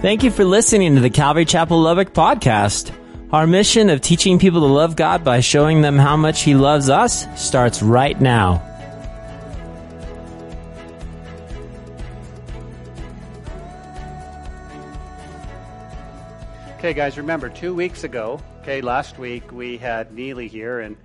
Thank you for listening to the Calvary Chapel Lubbock podcast. Our mission of teaching people to love God by showing them how much He loves us starts right now. Okay, guys, remember two weeks ago, okay, last week we had Neely here and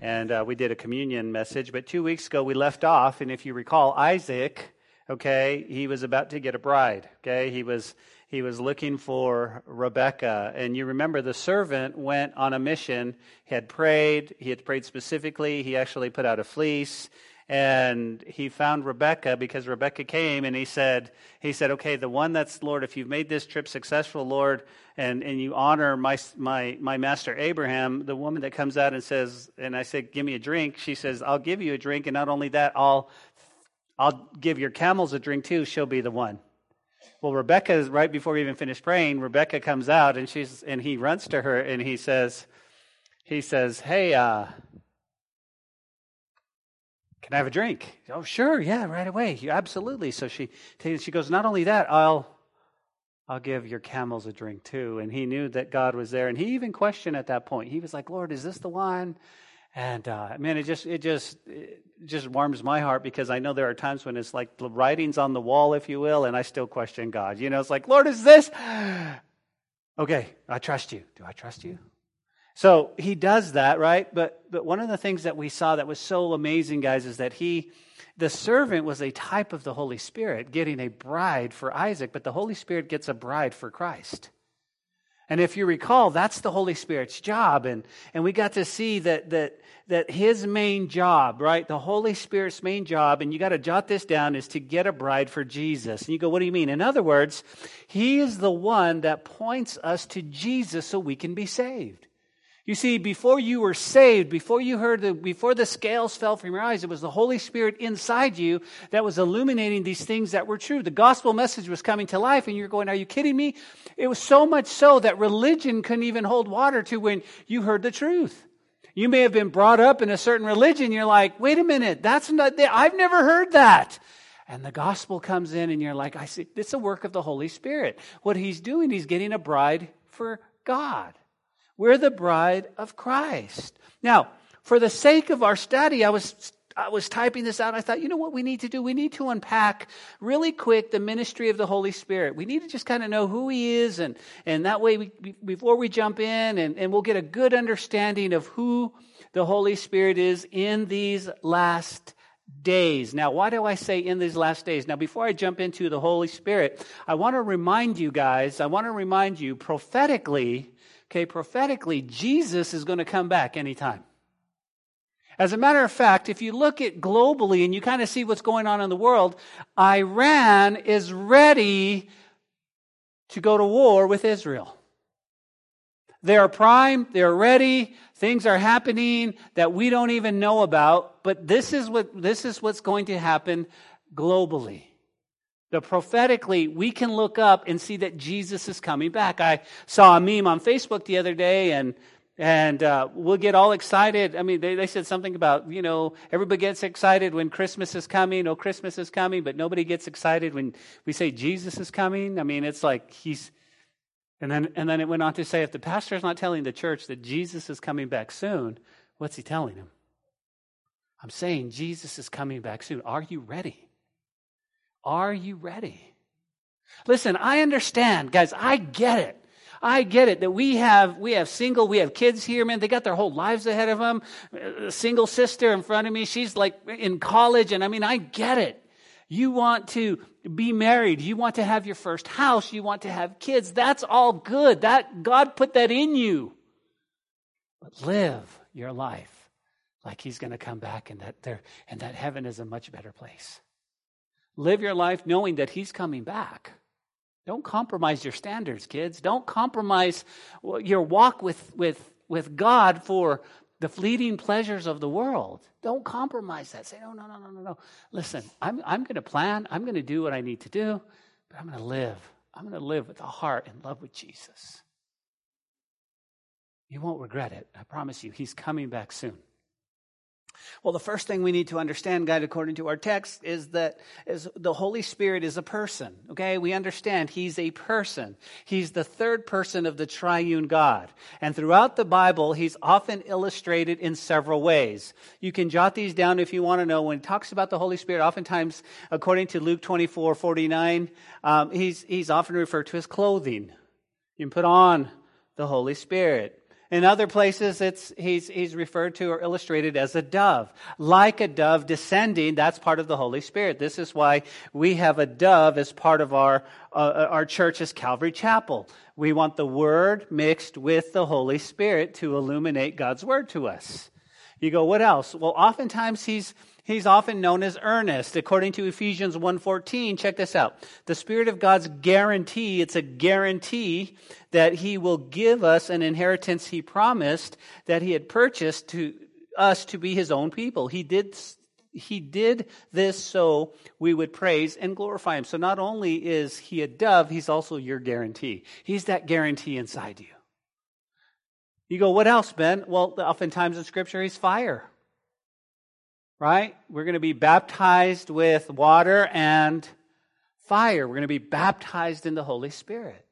and uh, we did a communion message. But two weeks ago we left off, and if you recall, Isaac, okay, he was about to get a bride. Okay, he was he was looking for Rebecca, and you remember the servant went on a mission. He had prayed. He had prayed specifically. He actually put out a fleece and he found Rebecca because Rebecca came and he said, he said, okay, the one that's Lord, if you've made this trip successful, Lord, and, and you honor my, my, my master Abraham, the woman that comes out and says, and I said, give me a drink. She says, I'll give you a drink. And not only that, I'll, I'll give your camels a drink too. She'll be the one. Well, Rebecca right before we even finish praying. Rebecca comes out and she's, and he runs to her and he says, he says, Hey, uh, can I have a drink? Oh, sure, yeah, right away. Absolutely. So she she goes, not only that, I'll I'll give your camels a drink too. And he knew that God was there, and he even questioned at that point. He was like, Lord, is this the one? And uh, man, it just it just it just warms my heart because I know there are times when it's like the writings on the wall, if you will, and I still question God. You know, it's like, Lord, is this? Okay, I trust you. Do I trust you? So he does that, right? But, but one of the things that we saw that was so amazing, guys, is that he, the servant was a type of the Holy Spirit getting a bride for Isaac, but the Holy Spirit gets a bride for Christ. And if you recall, that's the Holy Spirit's job. And, and we got to see that, that, that his main job, right? The Holy Spirit's main job, and you got to jot this down, is to get a bride for Jesus. And you go, what do you mean? In other words, he is the one that points us to Jesus so we can be saved. You see, before you were saved, before you heard the, before the scales fell from your eyes, it was the Holy Spirit inside you that was illuminating these things that were true. The gospel message was coming to life and you're going, are you kidding me? It was so much so that religion couldn't even hold water to when you heard the truth. You may have been brought up in a certain religion. You're like, wait a minute, that's not, I've never heard that. And the gospel comes in and you're like, I see, it's a work of the Holy Spirit. What he's doing, he's getting a bride for God. We're the bride of Christ. Now, for the sake of our study, I was I was typing this out. I thought, you know what we need to do? We need to unpack really quick the ministry of the Holy Spirit. We need to just kind of know who He is, and, and that way, we, before we jump in, and, and we'll get a good understanding of who the Holy Spirit is in these last days. Now, why do I say in these last days? Now, before I jump into the Holy Spirit, I want to remind you guys, I want to remind you prophetically Okay, prophetically, Jesus is going to come back anytime. As a matter of fact, if you look at globally and you kind of see what's going on in the world, Iran is ready to go to war with Israel. They are primed, they're ready, things are happening that we don't even know about, but this is what this is what's going to happen globally. The prophetically, we can look up and see that Jesus is coming back. I saw a meme on Facebook the other day, and and uh, we'll get all excited. I mean, they, they said something about you know everybody gets excited when Christmas is coming. Oh, Christmas is coming, but nobody gets excited when we say Jesus is coming. I mean, it's like he's. And then and then it went on to say, if the pastor is not telling the church that Jesus is coming back soon, what's he telling them? I'm saying Jesus is coming back soon. Are you ready? Are you ready? Listen, I understand, guys, I get it. I get it that we have we have single we have kids here man. They got their whole lives ahead of them a single sister in front of me she's like in college and I mean I get it. You want to be married. You want to have your first house. You want to have kids. That's all good. That God put that in you. But live your life like he's going to come back and that there and that heaven is a much better place Live your life knowing that He's coming back. Don't compromise your standards, kids. Don't compromise your walk with, with, with God for the fleeting pleasures of the world. Don't compromise that. Say, no, no, no, no, no, no. Listen, I'm, I'm going to plan. I'm going to do what I need to do, but I'm going to live. I'm going to live with a heart in love with Jesus. You won't regret it. I promise you. He's coming back soon. Well, the first thing we need to understand, guys, according to our text, is that is the Holy Spirit is a person. Okay, we understand He's a person. He's the third person of the triune God, and throughout the Bible, He's often illustrated in several ways. You can jot these down if you want to know. When He talks about the Holy Spirit, oftentimes, according to Luke twenty four forty nine, um, He's He's often referred to as clothing. You can put on the Holy Spirit. In other places, it's, he's, he's referred to or illustrated as a dove. Like a dove descending, that's part of the Holy Spirit. This is why we have a dove as part of our, uh, our church as Calvary Chapel. We want the Word mixed with the Holy Spirit to illuminate God's Word to us. You go, what else? Well, oftentimes he's, He's often known as earnest. According to Ephesians 1:14, check this out. The spirit of God's guarantee, it's a guarantee that he will give us an inheritance he promised that he had purchased to us to be his own people. He did he did this so we would praise and glorify him. So not only is he a dove, he's also your guarantee. He's that guarantee inside you. You go, what else, Ben? Well, oftentimes in Scripture, he's fire right? We're going to be baptized with water and fire. We're going to be baptized in the Holy Spirit.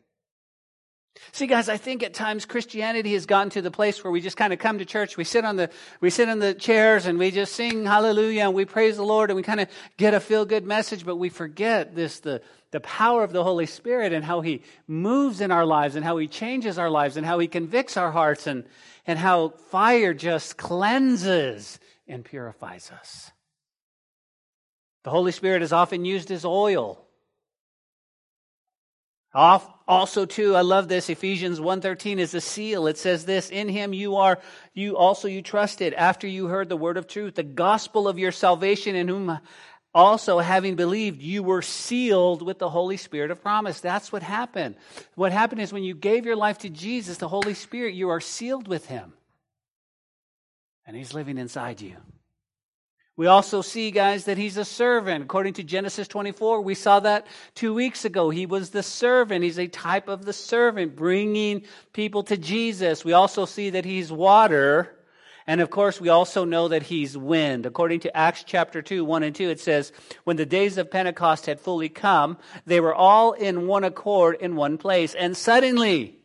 See, guys, I think at times Christianity has gotten to the place where we just kind of come to church, we sit on the we sit on the chairs and we just sing hallelujah and we praise the Lord and we kind of get a feel good message, but we forget this the the power of the Holy Spirit and how He moves in our lives and how He changes our lives and how He convicts our hearts and and how fire just cleanses and purifies us. The Holy Spirit is often used as oil. Also, too, I love this. Ephesians 1.13 is a seal. It says this, In him you are, you also you trusted after you heard the word of truth, the gospel of your salvation in whom also having believed you were sealed with the Holy Spirit of promise. That's what happened. What happened is when you gave your life to Jesus, the Holy Spirit, you are sealed with him and he's living inside you. We also see, guys, that he's a servant. According to Genesis 24, we saw that two weeks ago. He was the servant. He's a type of the servant, bringing people to Jesus. We also see that he's water. And of course, we also know that he's wind. According to Acts chapter 2, 1 and 2, it says, When the days of Pentecost had fully come, they were all in one accord in one place. And suddenly,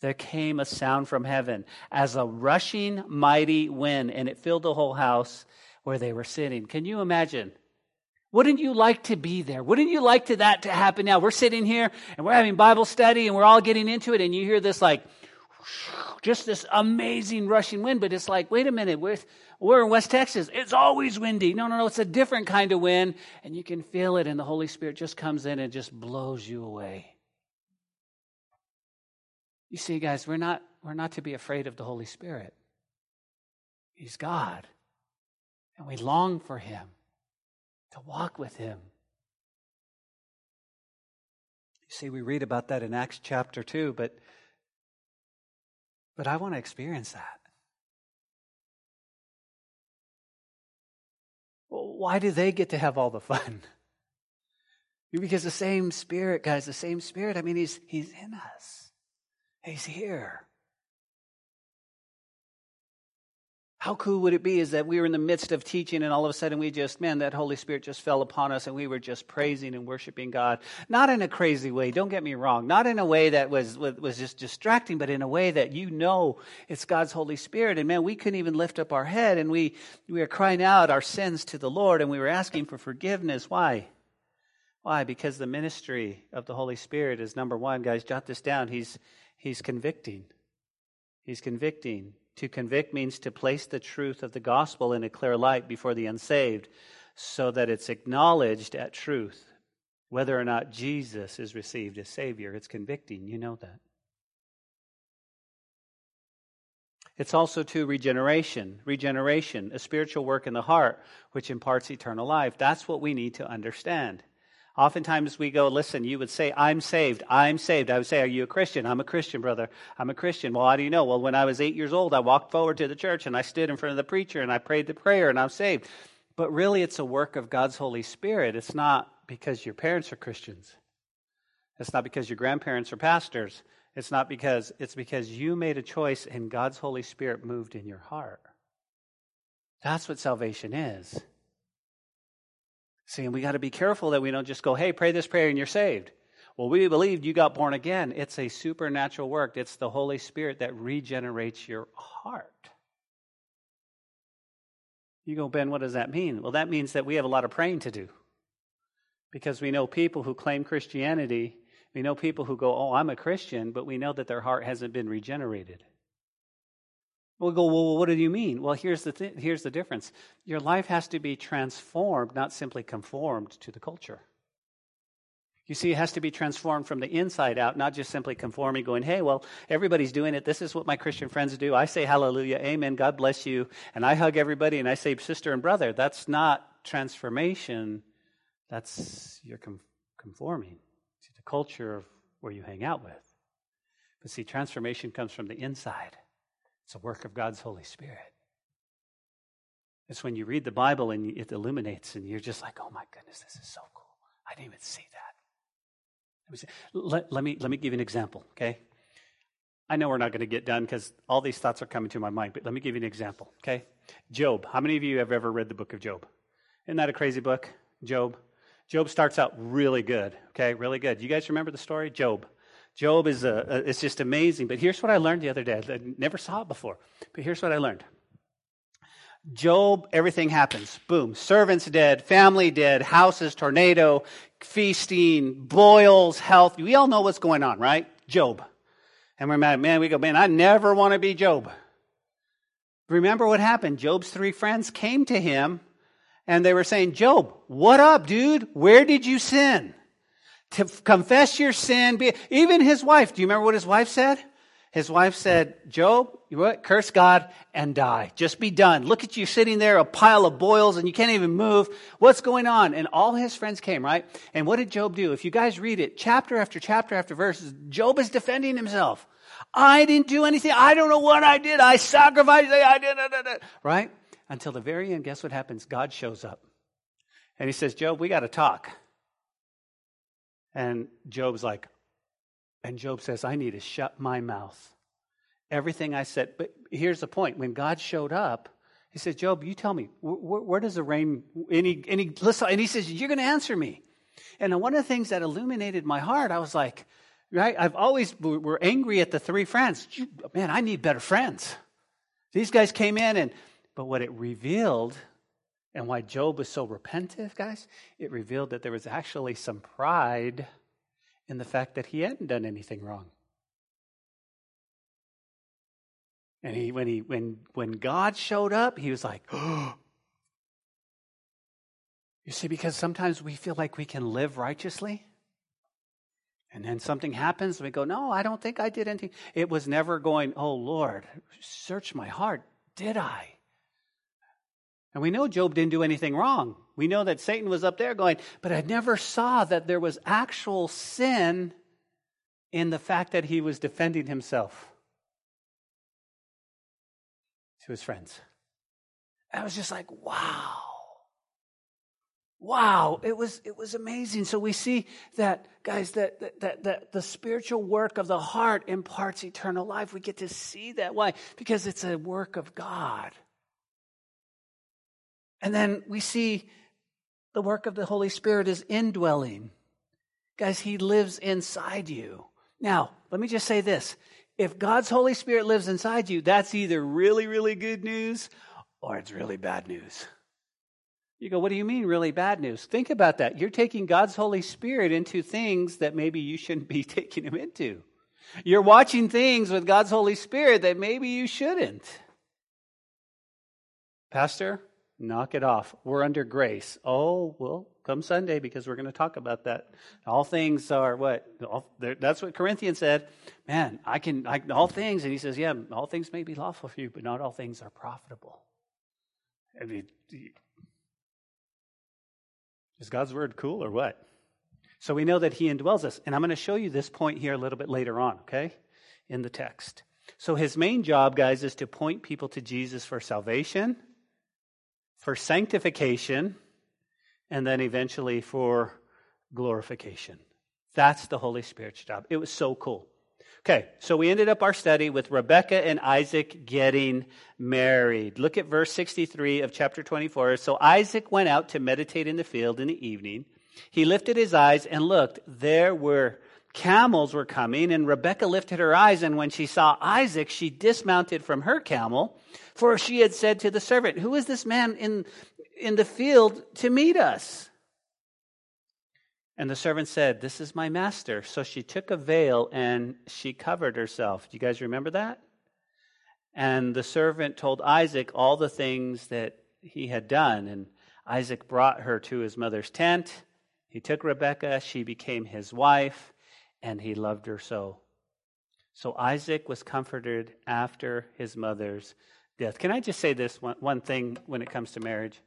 there came a sound from heaven as a rushing mighty wind, and it filled the whole house where they were sitting. Can you imagine? Wouldn't you like to be there? Wouldn't you like to that to happen now? We're sitting here and we're having Bible study and we're all getting into it, and you hear this like just this amazing rushing wind, but it's like, wait a minute, we're, we're in West Texas. It's always windy. No, no, no, it's a different kind of wind, and you can feel it, and the Holy Spirit just comes in and just blows you away. You see, guys, we're not, we're not to be afraid of the Holy Spirit. He's God. And we long for Him, to walk with Him. You see, we read about that in Acts chapter 2, but, but I want to experience that. why do they get to have all the fun? Because the same Spirit, guys, the same Spirit, I mean, He's, he's in us. He's here. How cool would it be is that we were in the midst of teaching and all of a sudden we just, man, that Holy Spirit just fell upon us and we were just praising and worshiping God. Not in a crazy way, don't get me wrong. Not in a way that was, was just distracting, but in a way that you know it's God's Holy Spirit. And man, we couldn't even lift up our head and we, we were crying out our sins to the Lord and we were asking for forgiveness. Why? Why? Because the ministry of the Holy Spirit is number one, guys, jot this down. He's, He's convicting. He's convicting. To convict means to place the truth of the gospel in a clear light before the unsaved so that it's acknowledged at truth whether or not Jesus is received as Savior. It's convicting. You know that. It's also to regeneration. Regeneration, a spiritual work in the heart which imparts eternal life. That's what we need to understand. Oftentimes we go, listen, you would say, I'm saved. I'm saved. I would say, Are you a Christian? I'm a Christian, brother. I'm a Christian. Well, how do you know? Well, when I was eight years old, I walked forward to the church and I stood in front of the preacher and I prayed the prayer and I'm saved. But really, it's a work of God's Holy Spirit. It's not because your parents are Christians. It's not because your grandparents are pastors. It's not because, it's because you made a choice and God's Holy Spirit moved in your heart. That's what salvation is. See, and we got to be careful that we don't just go, hey, pray this prayer and you're saved. Well, we believed you got born again. It's a supernatural work, it's the Holy Spirit that regenerates your heart. You go, Ben, what does that mean? Well, that means that we have a lot of praying to do. Because we know people who claim Christianity, we know people who go, Oh, I'm a Christian, but we know that their heart hasn't been regenerated. We'll go, Well, what do you mean? Well, here's the, th- here's the difference your life has to be transformed, not simply conformed to the culture. You see, it has to be transformed from the inside out, not just simply conforming, going, hey, well, everybody's doing it. This is what my Christian friends do. I say hallelujah, amen, God bless you. And I hug everybody and I say sister and brother. That's not transformation. That's you're conforming to the culture of where you hang out with. But see, transformation comes from the inside, it's a work of God's Holy Spirit. It's when you read the Bible and it illuminates and you're just like, oh my goodness, this is so cool. I didn't even see that. Let, let, me, let me give you an example, okay? I know we're not going to get done because all these thoughts are coming to my mind, but let me give you an example, okay? Job. How many of you have ever read the book of Job? Isn't that a crazy book, Job? Job starts out really good, okay? Really good. You guys remember the story? Job. Job is a, a, it's just amazing. But here's what I learned the other day. I never saw it before. But here's what I learned. Job, everything happens. Boom. Servants dead, family dead, houses, tornado, feasting, boils, health. We all know what's going on, right? Job. And we're mad, man, we go, man, I never want to be Job. Remember what happened? Job's three friends came to him and they were saying, Job, what up, dude? Where did you sin? To confess your sin. Be, even his wife, do you remember what his wife said? His wife said, Job, you what? Curse God and die. Just be done. Look at you sitting there, a pile of boils, and you can't even move. What's going on? And all his friends came, right? And what did Job do? If you guys read it, chapter after chapter after verse, Job is defending himself. I didn't do anything. I don't know what I did. I sacrificed. I did, it, right? Until the very end, guess what happens? God shows up. And he says, Job, we got to talk. And Job's like, and Job says, I need to shut my mouth. Everything I said. But here's the point when God showed up, he said, Job, you tell me, where, where does the rain, and, he, listen, and he says, You're going to answer me. And one of the things that illuminated my heart, I was like, right, I've always, we're angry at the three friends. Man, I need better friends. These guys came in, and, but what it revealed, and why Job was so repentant, guys, it revealed that there was actually some pride in the fact that he hadn't done anything wrong. And he, when, he, when, when God showed up, he was like, oh. You see, because sometimes we feel like we can live righteously. And then something happens, and we go, No, I don't think I did anything. It was never going, Oh Lord, search my heart. Did I? And we know Job didn't do anything wrong. We know that Satan was up there going, but I never saw that there was actual sin in the fact that he was defending himself to his friends. I was just like, wow. Wow, it was it was amazing. So we see that, guys, that, that that the spiritual work of the heart imparts eternal life. We get to see that. Why? Because it's a work of God. And then we see the work of the Holy Spirit is indwelling. Guys, He lives inside you. Now, let me just say this. If God's Holy Spirit lives inside you, that's either really, really good news or it's really bad news. You go, what do you mean, really bad news? Think about that. You're taking God's Holy Spirit into things that maybe you shouldn't be taking Him into. You're watching things with God's Holy Spirit that maybe you shouldn't. Pastor, Knock it off. We're under grace. Oh, well, come Sunday because we're going to talk about that. All things are what? All, that's what Corinthians said. Man, I can, I, all things. And he says, yeah, all things may be lawful for you, but not all things are profitable. I mean, is God's word cool or what? So we know that he indwells us. And I'm going to show you this point here a little bit later on, okay, in the text. So his main job, guys, is to point people to Jesus for salvation for sanctification, and then eventually for glorification. That's the Holy Spirit's job. It was so cool. Okay, so we ended up our study with Rebecca and Isaac getting married. Look at verse 63 of chapter 24. So Isaac went out to meditate in the field in the evening. He lifted his eyes and looked. There were camels were coming, and Rebecca lifted her eyes, and when she saw Isaac, she dismounted from her camel, for she had said to the servant, Who is this man in, in the field to meet us? And the servant said, This is my master. So she took a veil and she covered herself. Do you guys remember that? And the servant told Isaac all the things that he had done. And Isaac brought her to his mother's tent. He took Rebekah. She became his wife, and he loved her so. So Isaac was comforted after his mother's death. Can I just say this one, one thing when it comes to marriage?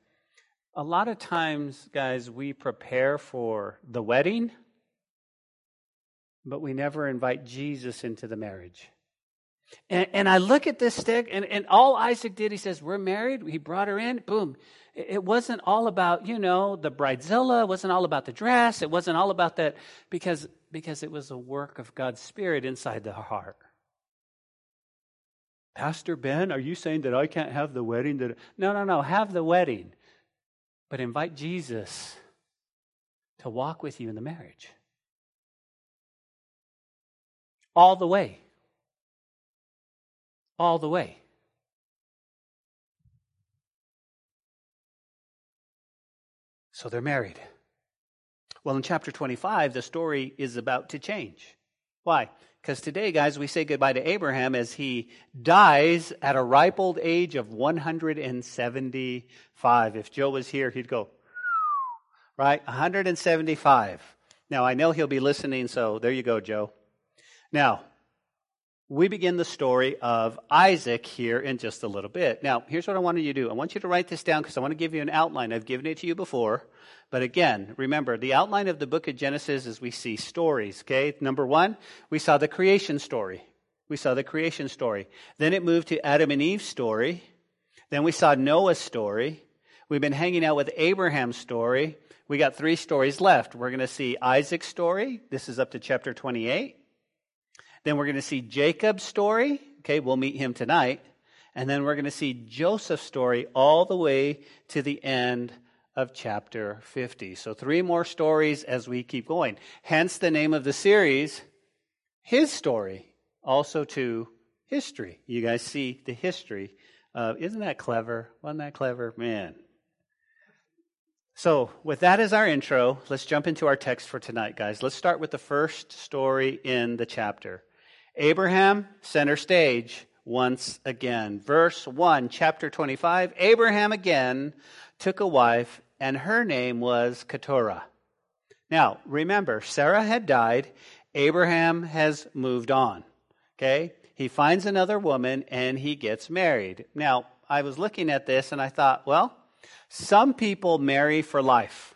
a lot of times, guys, we prepare for the wedding, but we never invite Jesus into the marriage. And, and I look at this stick, and, and all Isaac did, he says, We're married. He brought her in. Boom. It wasn't all about, you know, the bridezilla. It wasn't all about the dress. It wasn't all about that because, because it was a work of God's Spirit inside the heart. Pastor Ben, are you saying that I can't have the wedding? That no, no, no. Have the wedding. But invite Jesus to walk with you in the marriage. All the way. All the way. So they're married. Well, in chapter 25, the story is about to change. Why? Because today, guys, we say goodbye to Abraham as he dies at a ripe old age of 175. If Joe was here, he'd go, right? 175. Now, I know he'll be listening, so there you go, Joe. Now, we begin the story of Isaac here in just a little bit. Now, here's what I wanted you to do. I want you to write this down because I want to give you an outline. I've given it to you before. But again, remember, the outline of the book of Genesis is we see stories, okay? Number one, we saw the creation story. We saw the creation story. Then it moved to Adam and Eve's story. Then we saw Noah's story. We've been hanging out with Abraham's story. We got three stories left. We're going to see Isaac's story. This is up to chapter 28. Then we're going to see Jacob's story. Okay, we'll meet him tonight. And then we're going to see Joseph's story all the way to the end of chapter 50. So, three more stories as we keep going. Hence the name of the series, His Story, also to history. You guys see the history. Uh, isn't that clever? Wasn't that clever? Man. So, with that as our intro, let's jump into our text for tonight, guys. Let's start with the first story in the chapter. Abraham, center stage, once again. Verse 1, chapter 25 Abraham again took a wife, and her name was Keturah. Now, remember, Sarah had died, Abraham has moved on. Okay? He finds another woman and he gets married. Now, I was looking at this and I thought, well, some people marry for life.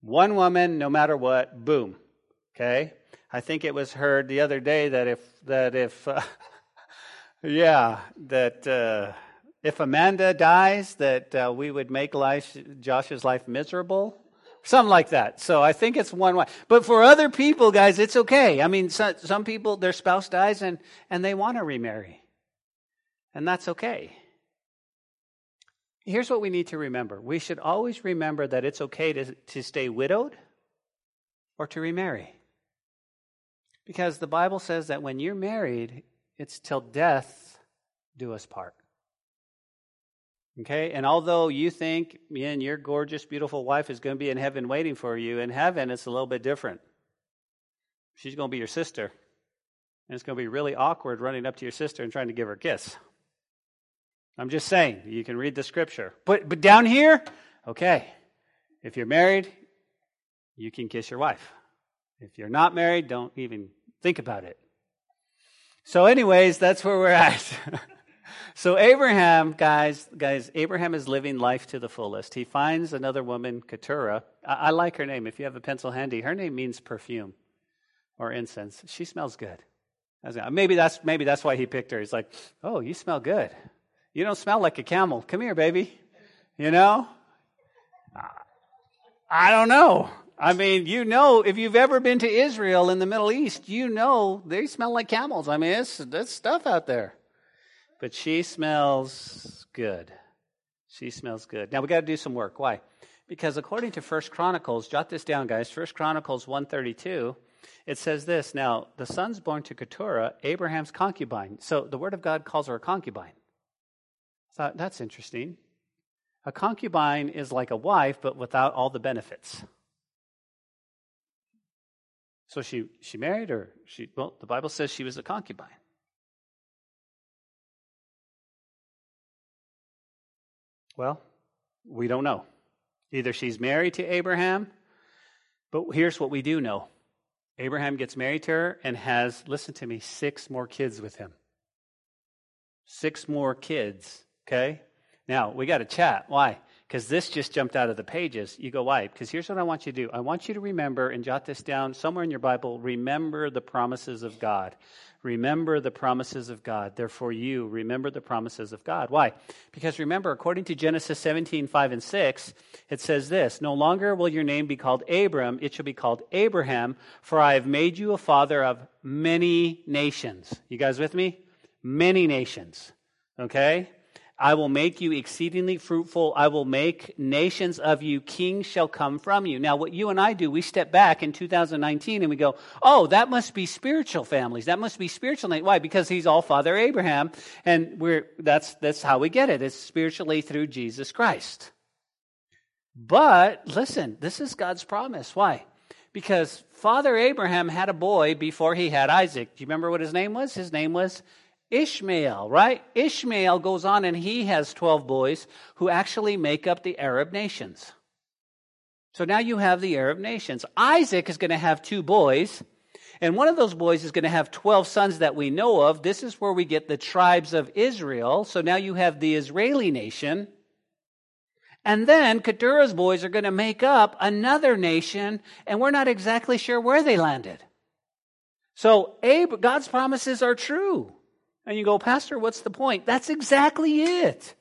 One woman, no matter what, boom. Okay? I think it was heard the other day that if, that if, uh, yeah, that, uh, if Amanda dies, that uh, we would make life, Josh's life miserable. Something like that. So I think it's one way. But for other people, guys, it's okay. I mean, some, some people, their spouse dies and, and they want to remarry. And that's okay. Here's what we need to remember we should always remember that it's okay to, to stay widowed or to remarry. Because the Bible says that when you're married, it's till death do us part. Okay? And although you think, man, your gorgeous, beautiful wife is going to be in heaven waiting for you, in heaven it's a little bit different. She's going to be your sister. And it's going to be really awkward running up to your sister and trying to give her a kiss. I'm just saying, you can read the scripture. But, but down here, okay, if you're married, you can kiss your wife. If you're not married, don't even think about it. So, anyways, that's where we're at. So Abraham, guys, guys, Abraham is living life to the fullest. He finds another woman, Keturah. I, I like her name. If you have a pencil handy, her name means perfume or incense. She smells good. Maybe that's maybe that's why he picked her. He's like, "Oh, you smell good. You don't smell like a camel. Come here, baby." You know? I don't know. I mean, you know, if you've ever been to Israel in the Middle East, you know they smell like camels. I mean, it's that's stuff out there. But she smells good. She smells good. Now we got to do some work. Why? Because according to First Chronicles, jot this down, guys. First Chronicles one thirty two, it says this. Now the son's born to Keturah, Abraham's concubine. So the Word of God calls her a concubine. I thought that's interesting. A concubine is like a wife, but without all the benefits. So she, she married or she, well, the Bible says she was a concubine. Well, we don't know. Either she's married to Abraham, but here's what we do know Abraham gets married to her and has, listen to me, six more kids with him. Six more kids, okay? Now, we got to chat. Why? because this just jumped out of the pages. You go, why? Because here's what I want you to do I want you to remember and jot this down somewhere in your Bible. Remember the promises of God. Remember the promises of God. Therefore, you remember the promises of God. Why? Because remember, according to Genesis 17, 5 and 6, it says this No longer will your name be called Abram, it shall be called Abraham, for I have made you a father of many nations. You guys with me? Many nations. Okay? I will make you exceedingly fruitful. I will make nations of you. Kings shall come from you. Now, what you and I do, we step back in 2019 and we go, oh, that must be spiritual families. That must be spiritual. Why? Because he's all Father Abraham. And we're, that's, that's how we get it. It's spiritually through Jesus Christ. But listen, this is God's promise. Why? Because Father Abraham had a boy before he had Isaac. Do you remember what his name was? His name was Ishmael, right? Ishmael goes on and he has 12 boys who actually make up the Arab nations. So now you have the Arab nations. Isaac is going to have two boys, and one of those boys is going to have 12 sons that we know of. This is where we get the tribes of Israel. So now you have the Israeli nation. And then Keturah's boys are going to make up another nation, and we're not exactly sure where they landed. So God's promises are true. And you go, Pastor, what's the point? That's exactly it.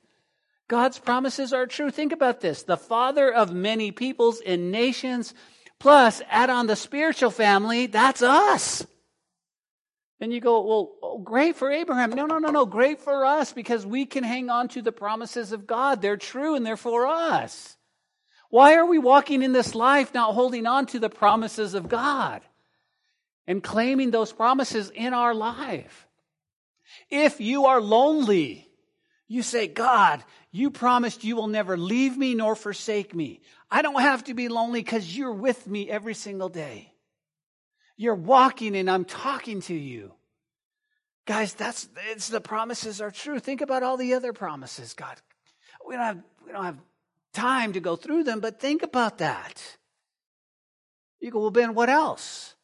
God's promises are true. Think about this. The father of many peoples and nations, plus add on the spiritual family, that's us. And you go, well, oh, great for Abraham. No, no, no, no. Great for us because we can hang on to the promises of God. They're true and they're for us. Why are we walking in this life not holding on to the promises of God and claiming those promises in our life? If you are lonely, you say, God, you promised you will never leave me nor forsake me. I don't have to be lonely because you're with me every single day. You're walking and I'm talking to you. Guys, that's it's the promises are true. Think about all the other promises, God. We don't have we don't have time to go through them, but think about that. You go, well, Ben, what else?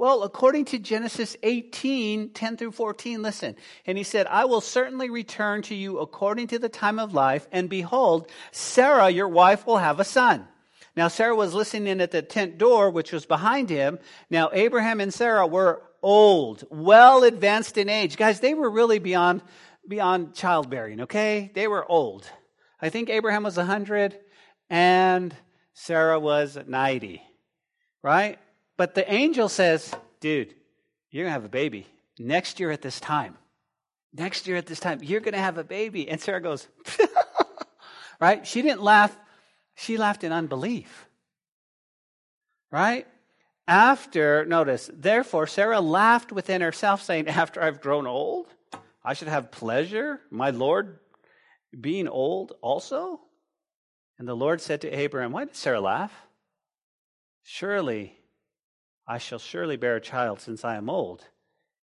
Well, according to Genesis 18, 10 through 14, listen. And he said, I will certainly return to you according to the time of life, and behold, Sarah, your wife, will have a son. Now, Sarah was listening in at the tent door, which was behind him. Now, Abraham and Sarah were old, well advanced in age. Guys, they were really beyond, beyond childbearing, okay? They were old. I think Abraham was 100 and Sarah was 90, right? But the angel says, dude, you're going to have a baby next year at this time. Next year at this time, you're going to have a baby. And Sarah goes, right? She didn't laugh. She laughed in unbelief. Right? After, notice, therefore, Sarah laughed within herself, saying, After I've grown old, I should have pleasure, my Lord being old also? And the Lord said to Abraham, Why did Sarah laugh? Surely I shall surely bear a child since I am old.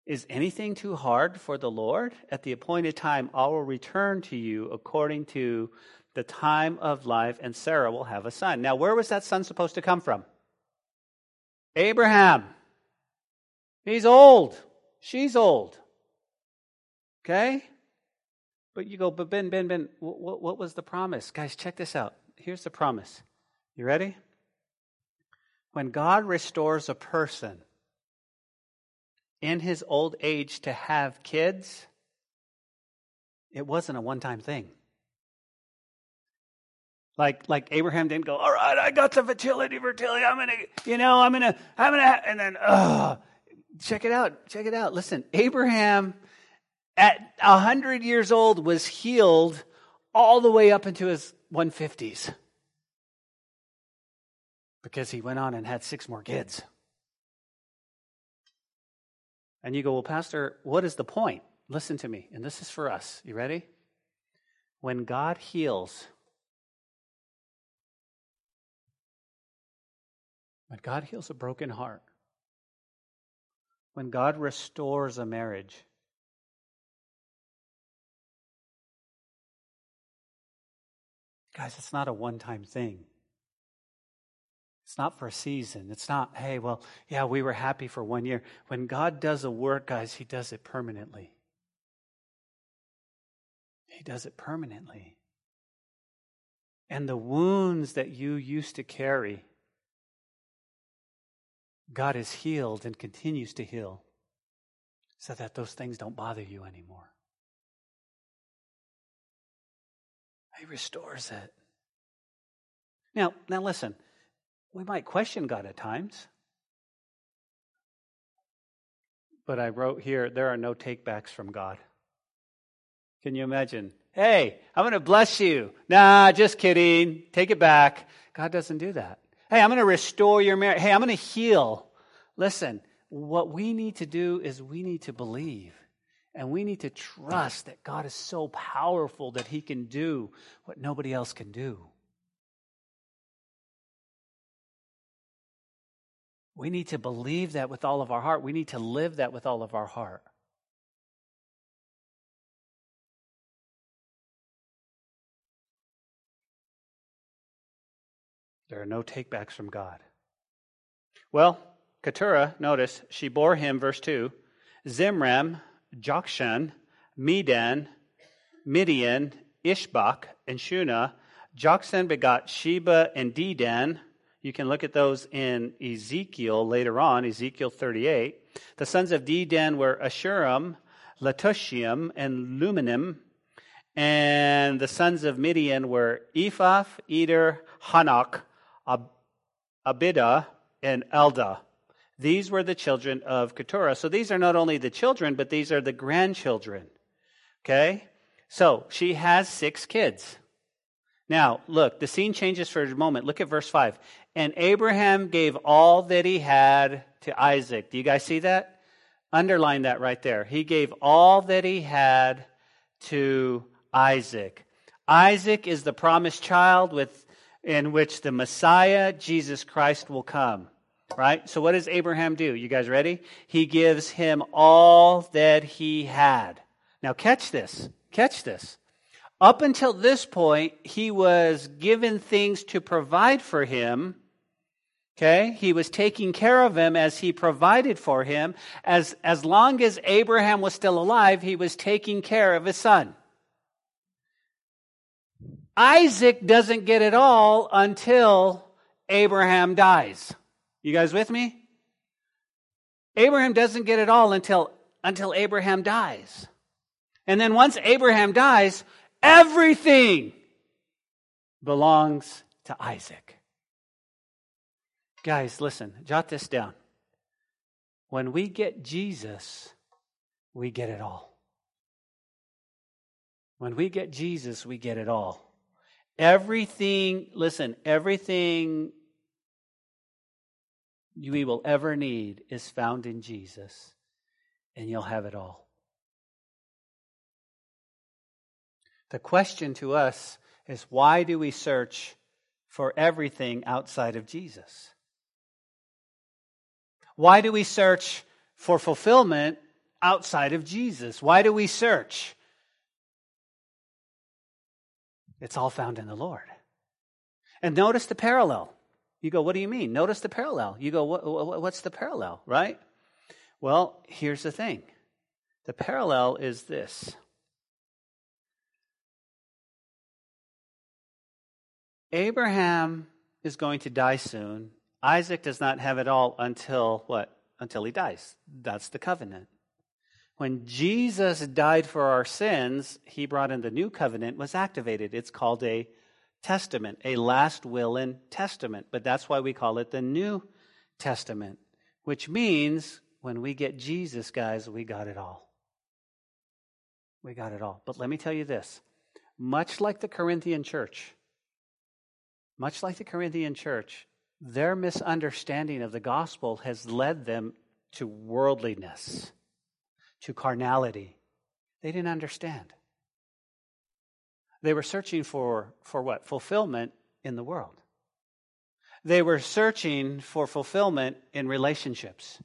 Is anything too hard for the Lord? At the appointed time, I will return to you according to the time of life, and Sarah will have a son. Now, where was that son supposed to come from? Abraham. He's old. She's old. Okay? But you go, but Ben, Ben, Ben, what, what was the promise? Guys, check this out. Here's the promise. You ready? When God restores a person in his old age to have kids, it wasn't a one time thing. Like, like Abraham didn't go, all right, I got the fertility, fertility. I'm to, you know, I'm to, I'm to, and then, oh, check it out. Check it out. Listen, Abraham at 100 years old was healed all the way up into his 150s because he went on and had six more kids. And you go, well, Pastor, what is the point? Listen to me, and this is for us. You ready? When God heals, When God heals a broken heart, when God restores a marriage, guys, it's not a one time thing. It's not for a season. It's not, hey, well, yeah, we were happy for one year. When God does a work, guys, He does it permanently. He does it permanently. And the wounds that you used to carry, God has healed and continues to heal so that those things don't bother you anymore. He restores it. Now, now listen, we might question God at times. But I wrote here there are no takebacks from God. Can you imagine? Hey, I'm going to bless you. Nah, just kidding. Take it back. God doesn't do that. Hey, I'm going to restore your marriage. Hey, I'm going to heal. Listen, what we need to do is we need to believe and we need to trust that God is so powerful that He can do what nobody else can do. We need to believe that with all of our heart. We need to live that with all of our heart. There are no takebacks from God. Well, Keturah, notice, she bore him, verse 2, Zimran, Jokshan, Medan, Midian, Ishbak, and Shunah. Jokshan begot Sheba and Dedan. You can look at those in Ezekiel later on, Ezekiel 38. The sons of Dedan were Asshurim, Letushim, and Luminim. And the sons of Midian were Ephah, Eder, Hanoch, Ab- Abidah, and Elda. These were the children of Keturah. So these are not only the children, but these are the grandchildren. Okay? So she has six kids. Now, look, the scene changes for a moment. Look at verse 5. And Abraham gave all that he had to Isaac. Do you guys see that? Underline that right there. He gave all that he had to Isaac. Isaac is the promised child with in which the Messiah, Jesus Christ, will come. Right? So, what does Abraham do? You guys ready? He gives him all that he had. Now, catch this. Catch this. Up until this point, he was given things to provide for him. Okay? He was taking care of him as he provided for him. As, as long as Abraham was still alive, he was taking care of his son. Isaac doesn't get it all until Abraham dies. You guys with me? Abraham doesn't get it all until, until Abraham dies. And then once Abraham dies, everything belongs to Isaac. Guys, listen, jot this down. When we get Jesus, we get it all. When we get Jesus, we get it all. Everything, listen, everything we will ever need is found in Jesus, and you'll have it all. The question to us is why do we search for everything outside of Jesus? Why do we search for fulfillment outside of Jesus? Why do we search? It's all found in the Lord. And notice the parallel. You go, what do you mean? Notice the parallel. You go, what, what's the parallel, right? Well, here's the thing the parallel is this Abraham is going to die soon. Isaac does not have it all until what? Until he dies. That's the covenant. When Jesus died for our sins, he brought in the new covenant, was activated. It's called a Testament, a last will and testament. But that's why we call it the New Testament, which means when we get Jesus, guys, we got it all. We got it all. But let me tell you this much like the Corinthian church, much like the Corinthian church, their misunderstanding of the gospel has led them to worldliness, to carnality. They didn't understand. They were searching for, for what? Fulfillment in the world. They were searching for fulfillment in relationships.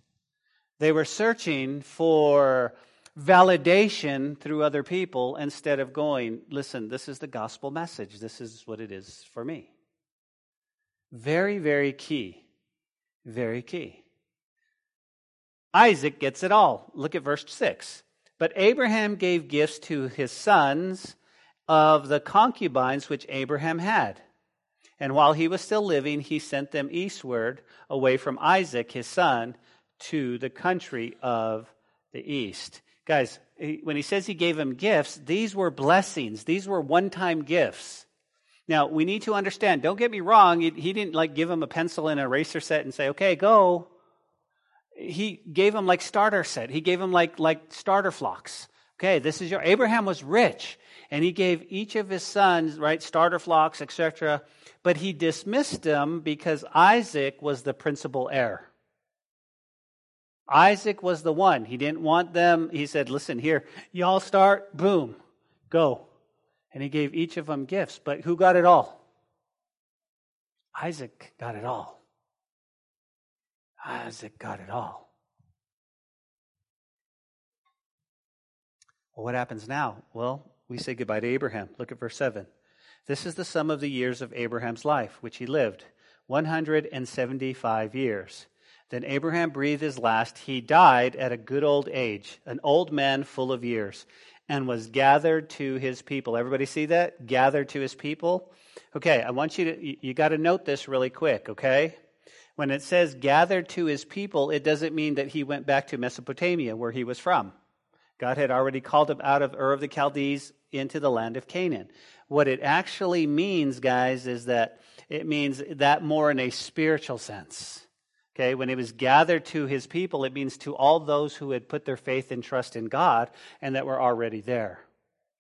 They were searching for validation through other people instead of going, listen, this is the gospel message. This is what it is for me. Very, very key. Very key. Isaac gets it all. Look at verse 6. But Abraham gave gifts to his sons of the concubines which Abraham had. And while he was still living, he sent them eastward, away from Isaac, his son, to the country of the east. Guys, when he says he gave them gifts, these were blessings. These were one time gifts. Now, we need to understand, don't get me wrong, he didn't like give him a pencil and an eraser set and say, okay, go. He gave him like starter set. He gave him like, like starter flocks. Okay, this is your, Abraham was rich and he gave each of his sons, right, starter flocks, etc. But he dismissed them because Isaac was the principal heir. Isaac was the one. He didn't want them. He said, listen, here, y'all start, boom, go. And he gave each of them gifts. But who got it all? Isaac got it all. Isaac got it all. Well, what happens now? Well, we say goodbye to Abraham. Look at verse 7. This is the sum of the years of Abraham's life, which he lived 175 years. Then Abraham breathed his last. He died at a good old age, an old man full of years and was gathered to his people. Everybody see that? Gathered to his people. Okay, I want you to, you, got to note this really quick, okay? When it says gathered to his people, it doesn't mean that he went back to Mesopotamia where he was from. God had already called him out of Ur of the Chaldees into the land of Canaan. What it actually means, guys, is that it means that more in a spiritual sense. Okay, when it was gathered to his people, it means to all those who had put their faith and trust in God and that were already there.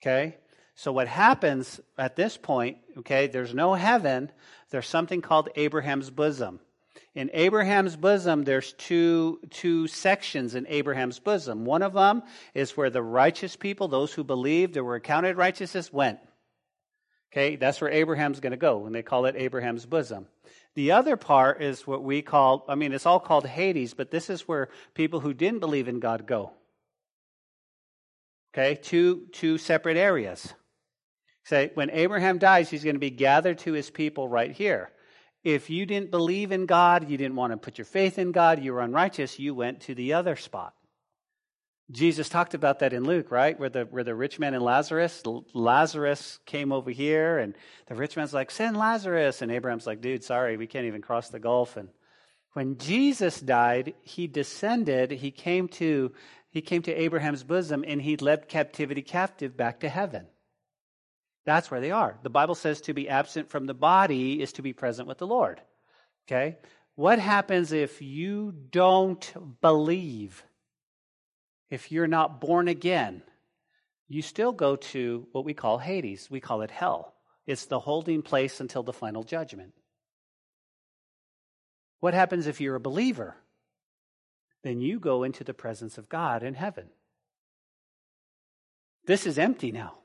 Okay? So what happens at this point, okay, there's no heaven, there's something called Abraham's bosom. In Abraham's bosom, there's two, two sections in Abraham's bosom. One of them is where the righteous people, those who believed or were accounted righteousness, went. Okay, that's where Abraham's going to go, and they call it Abraham's bosom. The other part is what we call, I mean, it's all called Hades, but this is where people who didn't believe in God go. Okay, two, two separate areas. Say, when Abraham dies, he's going to be gathered to his people right here. If you didn't believe in God, you didn't want to put your faith in God, you were unrighteous, you went to the other spot. Jesus talked about that in Luke, right? Where the where the rich man and Lazarus, Lazarus came over here, and the rich man's like, "Send Lazarus," and Abraham's like, "Dude, sorry, we can't even cross the gulf." And when Jesus died, he descended. He came to he came to Abraham's bosom, and he led captivity captive back to heaven. That's where they are. The Bible says to be absent from the body is to be present with the Lord. Okay, what happens if you don't believe? If you're not born again, you still go to what we call Hades. We call it hell. It's the holding place until the final judgment. What happens if you're a believer? Then you go into the presence of God in heaven. This is empty now.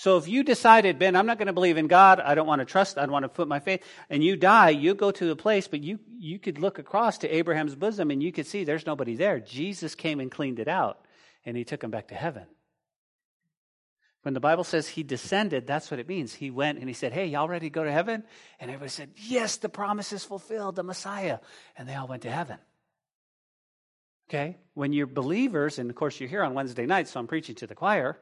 So if you decided, Ben, I'm not going to believe in God, I don't want to trust, I don't want to put my faith, and you die, you go to a place, but you, you could look across to Abraham's bosom and you could see there's nobody there. Jesus came and cleaned it out, and he took him back to heaven. When the Bible says he descended, that's what it means. He went and he said, Hey, y'all ready to go to heaven? And everybody said, Yes, the promise is fulfilled, the Messiah. And they all went to heaven. Okay? When you're believers, and of course you're here on Wednesday night, so I'm preaching to the choir.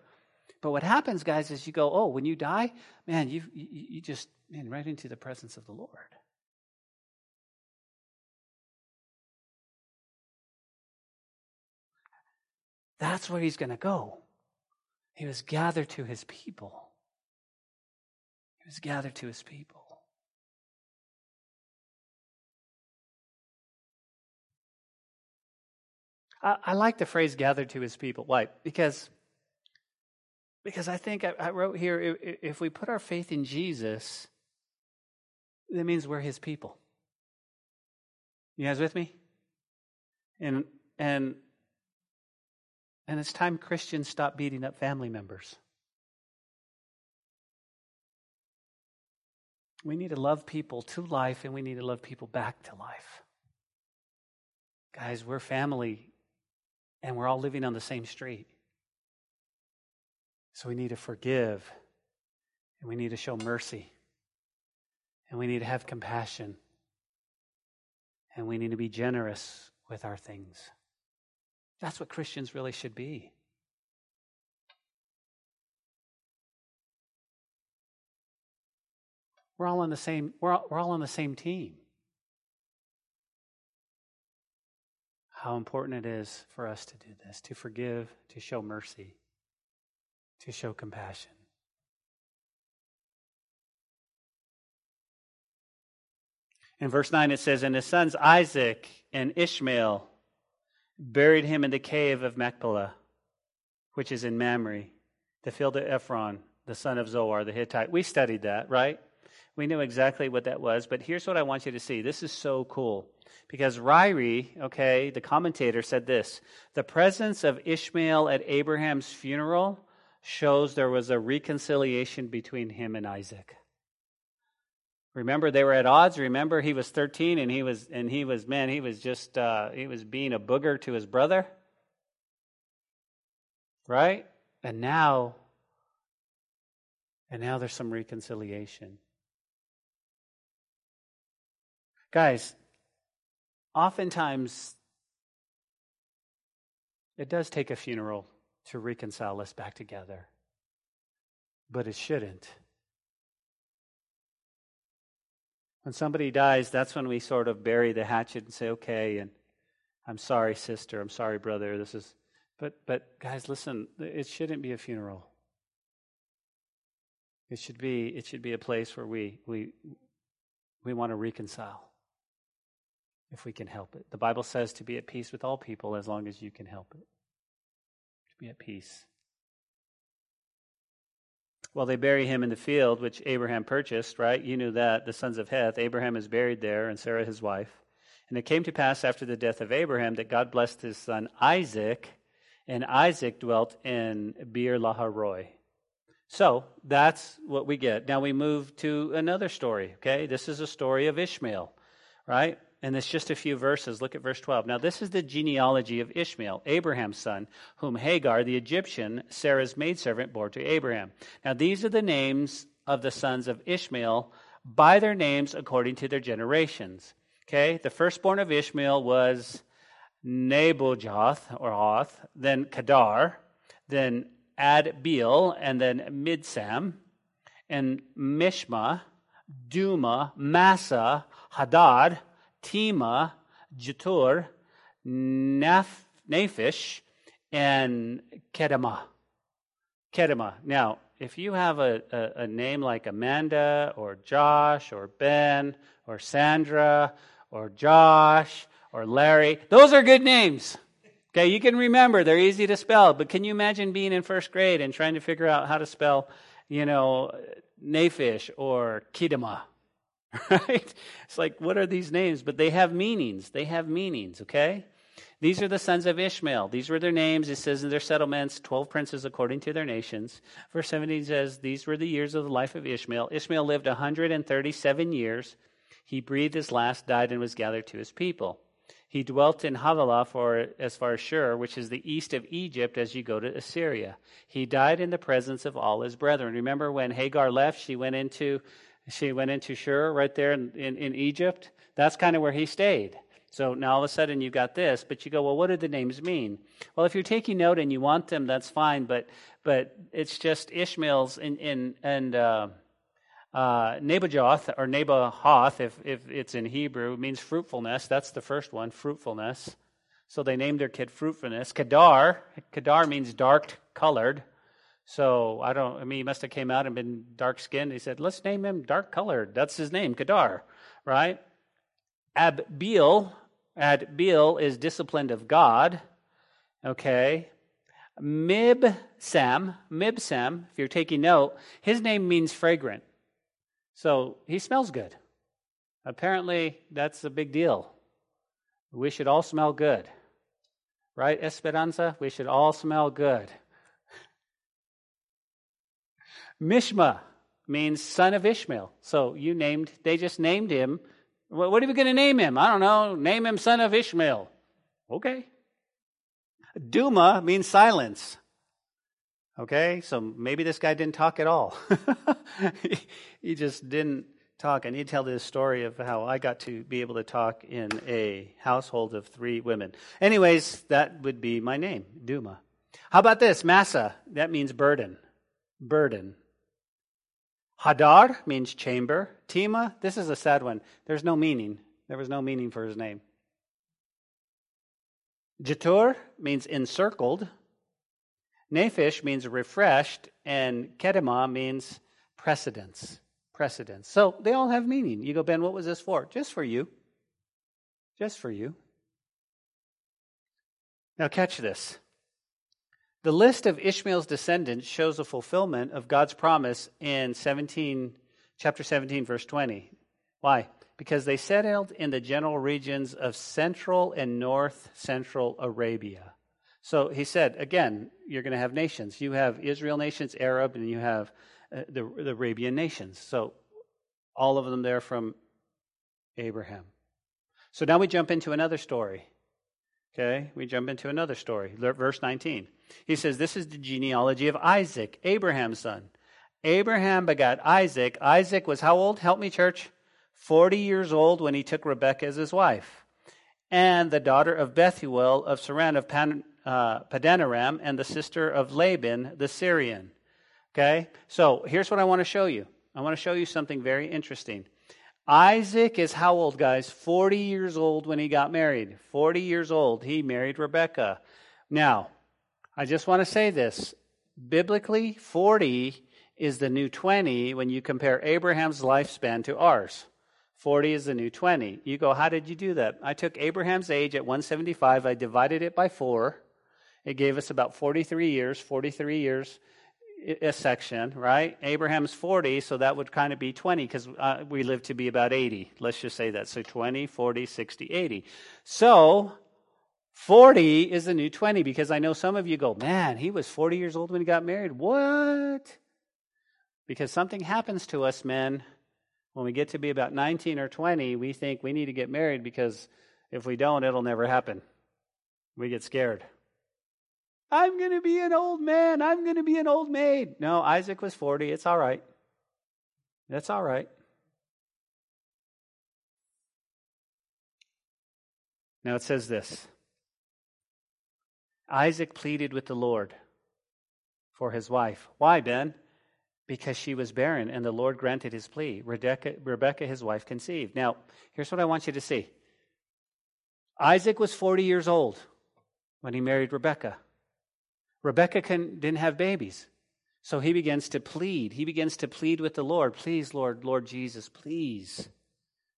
But what happens, guys, is you go, oh, when you die, man, you, you, just, man, right into the presence of the Lord. That's where he's going to go. He was gathered to his people. He was gathered to his people. I, I like the phrase gathered to his people. Why? Because, because I think I, I wrote here if, we put our faith in Jesus, that means we're his people. You guys with me? And and and it's time Christians stop beating up family members. We need to love people to life and we need to love people back to life. Guys, we're family and we're all living on the same street. So we need to forgive, and we need to show mercy, and we need to have compassion, and we need to be generous with our things. That's what Christians really should be. We're all on the same, we're all, we're all on the same team. how important it is for us to do this to forgive, to show mercy, to show compassion. In verse 9, it says, And his sons Isaac and Ishmael buried him in the cave of Machpelah, which is in Mamre, the field of Ephron, the son of Zohar the Hittite. We studied that, right? We knew exactly what that was, but here's what I want you to see. This is so cool. Because Ryrie, okay, the commentator said this The presence of Ishmael at Abraham's funeral shows there was a reconciliation between him and Isaac. Remember they were at odds. Remember he was 13 and he was and he was man, he was just uh, he was being a booger to his brother. Right? And now and now there's some reconciliation. Guys, oftentimes it does take a funeral to reconcile us back together, but it shouldn't. When somebody dies, that's when we sort of bury the hatchet and say, okay, and I'm sorry, sister, I'm sorry, brother, this is. But, but guys, listen, it shouldn't be a funeral. It should be, it should be a place where we, we, we want to reconcile if we can help it. The Bible says to be at peace with all people as long as you can help it. Be at peace. Well, they bury him in the field which Abraham purchased, right? You knew that. The sons of Heth. Abraham is buried there, and Sarah his wife. And it came to pass after the death of Abraham that God blessed his son Isaac, and Isaac dwelt in Beer Laharoi. So that's what we get. Now we move to another story, okay? This is a story of Ishmael, right? And it's just a few verses. Look at verse 12. Now, this is the genealogy of Ishmael, Abraham's son, whom Hagar, the Egyptian, Sarah's maidservant, bore to Abraham. Now, these are the names of the sons of Ishmael by their names according to their generations. Okay, the firstborn of Ishmael was Nebajoth, or Hoth, then Kedar, then Adbeel, and then Mibsam, and Mishma, Duma, Massa, Hadad, Tema, Jetur, Naph, Naphish, and Kedema. Kedema. Now, if you have a, a, a, name like Amanda or Josh or Ben or Sandra or Josh or Larry, those are good names. Okay, you can remember, they're easy to spell, but can you imagine being in first grade and trying to figure out how to spell, you know, Naphish or Kedema? right? It's like, what are these names? But they have meanings. They have meanings, okay? These are the sons of Ishmael. These were their names. It says in their settlements, 12 princes according to their nations. Verse 17 says, These were the years of the life of Ishmael. Ishmael lived 137 years. He breathed his last, died, and was gathered to his people. He dwelt in Havilah for as far as Shur, which is the east of Egypt as you go to Assyria. He died in the presence of all his brethren. Remember when Hagar left, she went into she went into Shur right there in, in, in Egypt. That's kind of where he stayed. So now all of a sudden you've got this, but you go, well, what do the names mean? Well, if you're taking note and you want them, that's fine, but but it's just Ishmael's in, in and uh, uh, Nebajoth or Nebahoth, if if it's in Hebrew, means fruitfulness. That's the first one, fruitfulness. So they named their kid fruitfulness. Kedar, Kedar means dark colored. So I don't, I mean, he must have came out and been dark skinned. He said, let's name him dark colored. That's his name, Kedar, right? Abiel, Abiel is disciplined of God. Okay. Mibsam, Mibsam, if you're taking note, his name means fragrant. So he smells good. Apparently, that's a big deal. We should all smell good. Right, Esperanza? We should all smell good. Mishma means son of Ishmael. So you named, they just named him. What are we going to name him? I don't know. Name him son of Ishmael. Okay. Duma means silence. Okay, so maybe this guy didn't talk at all. he just didn't talk. I need to tell this story of how I got to be able to talk in a household of three women. Anyways, that would be my name, Duma. How about this? Massa, that means burden. Burden. Hadar means chamber. Tima, this is a sad one. There's no meaning. There was no meaning for his name. Jatur means encircled. Nephish means refreshed. And Kedema means precedence. Precedence. So they all have meaning. You go, Ben, what was this for? Just for you. Just for you. Now catch this. The list of Ishmael's descendants shows a fulfillment of God's promise in 17, chapter 17, verse 20. Why? Because they settled in the general regions of central and north central Arabia. So he said, again, you're going to have nations. You have Israel nations, Arab, and you have uh, the, the Arabian nations. So all of them there from Abraham. So now we jump into another story. Okay, we jump into another story. Verse 19. He says, This is the genealogy of Isaac, Abraham's son. Abraham begot Isaac. Isaac was how old? Help me, church. 40 years old when he took Rebekah as his wife. And the daughter of Bethuel of Saran of Pan, uh, Padanaram, and the sister of Laban the Syrian. Okay, so here's what I want to show you. I want to show you something very interesting. Isaac is how old, guys? 40 years old when he got married. 40 years old. He married Rebecca. Now, I just want to say this. Biblically, 40 is the new 20 when you compare Abraham's lifespan to ours. 40 is the new 20. You go, how did you do that? I took Abraham's age at 175, I divided it by four. It gave us about 43 years, 43 years a section, right? Abraham's 40, so that would kind of be 20 because uh, we live to be about 80. Let's just say that. So 20, 40, 60, 80. So 40 is the new 20 because I know some of you go, man, he was 40 years old when he got married. What? Because something happens to us, men. When we get to be about 19 or 20, we think we need to get married because if we don't, it'll never happen. We get scared. I'm going to be an old man. I'm going to be an old maid. No, Isaac was 40. It's all right. That's all right. Now it says this Isaac pleaded with the Lord for his wife. Why, Ben? Because she was barren, and the Lord granted his plea. Rebecca, Rebecca, his wife, conceived. Now, here's what I want you to see Isaac was 40 years old when he married Rebecca. Rebecca can, didn't have babies. So he begins to plead. He begins to plead with the Lord. Please, Lord, Lord Jesus, please.